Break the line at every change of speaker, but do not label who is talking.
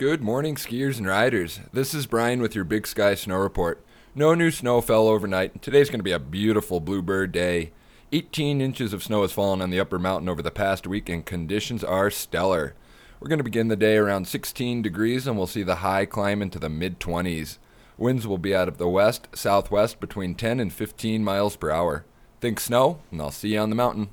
Good morning, skiers and riders. This is Brian with your Big Sky Snow Report. No new snow fell overnight. Today's going to be a beautiful bluebird day. 18 inches of snow has fallen on the upper mountain over the past week, and conditions are stellar. We're going to begin the day around 16 degrees, and we'll see the high climb into the mid 20s. Winds will be out of the west southwest between 10 and 15 miles per hour. Think snow, and I'll see you on the mountain.